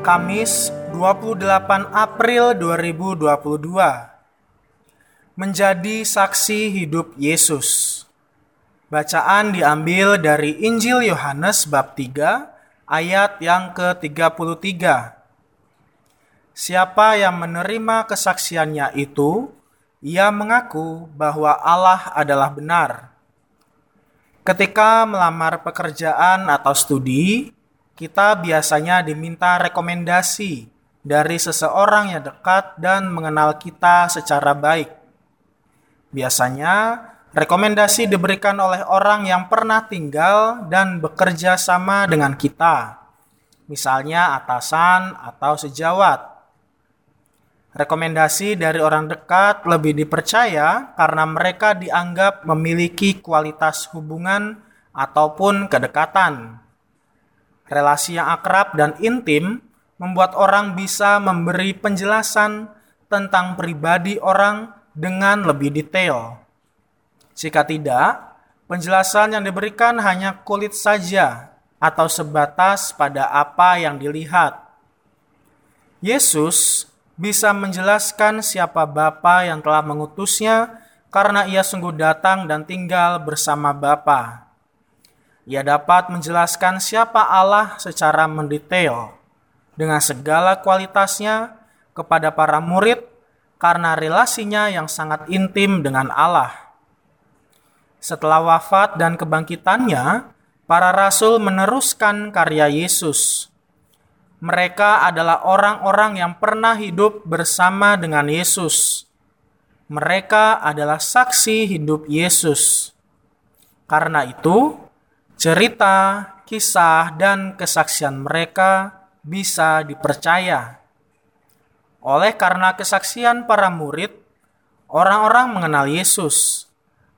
Kamis 28 April 2022 Menjadi saksi hidup Yesus. Bacaan diambil dari Injil Yohanes bab 3 ayat yang ke-33 Siapa yang menerima kesaksiannya itu ia mengaku bahwa Allah adalah benar. Ketika melamar pekerjaan atau studi, kita biasanya diminta rekomendasi dari seseorang yang dekat dan mengenal kita secara baik. Biasanya, rekomendasi diberikan oleh orang yang pernah tinggal dan bekerja sama dengan kita, misalnya atasan atau sejawat. Rekomendasi dari orang dekat lebih dipercaya karena mereka dianggap memiliki kualitas hubungan ataupun kedekatan Relasi yang akrab dan intim membuat orang bisa memberi penjelasan tentang pribadi orang dengan lebih detail. Jika tidak, penjelasan yang diberikan hanya kulit saja atau sebatas pada apa yang dilihat. Yesus bisa menjelaskan siapa Bapa yang telah mengutusnya karena ia sungguh datang dan tinggal bersama Bapa. Ia dapat menjelaskan siapa Allah secara mendetail dengan segala kualitasnya kepada para murid karena relasinya yang sangat intim dengan Allah. Setelah wafat dan kebangkitannya, para rasul meneruskan karya Yesus. Mereka adalah orang-orang yang pernah hidup bersama dengan Yesus. Mereka adalah saksi hidup Yesus. Karena itu, cerita, kisah, dan kesaksian mereka bisa dipercaya. Oleh karena kesaksian para murid, orang-orang mengenal Yesus.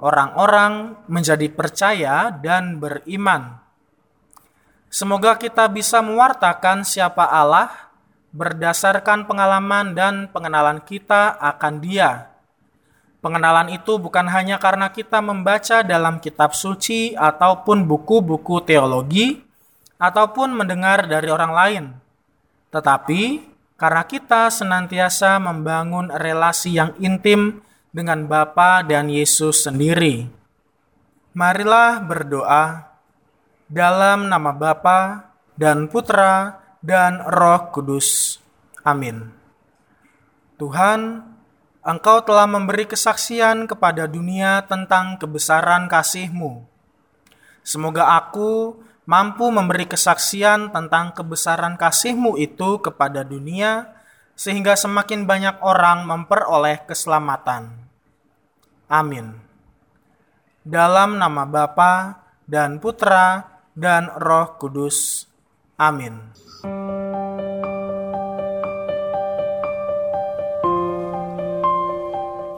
Orang-orang menjadi percaya dan beriman. Semoga kita bisa mewartakan siapa Allah berdasarkan pengalaman dan pengenalan kita akan Dia Pengenalan itu bukan hanya karena kita membaca dalam kitab suci ataupun buku-buku teologi ataupun mendengar dari orang lain, tetapi karena kita senantiasa membangun relasi yang intim dengan Bapa dan Yesus sendiri. Marilah berdoa dalam nama Bapa dan Putra dan Roh Kudus. Amin. Tuhan, Engkau telah memberi kesaksian kepada dunia tentang kebesaran kasih-Mu. Semoga aku mampu memberi kesaksian tentang kebesaran kasih-Mu itu kepada dunia, sehingga semakin banyak orang memperoleh keselamatan. Amin. Dalam nama Bapa dan Putra dan Roh Kudus. Amin.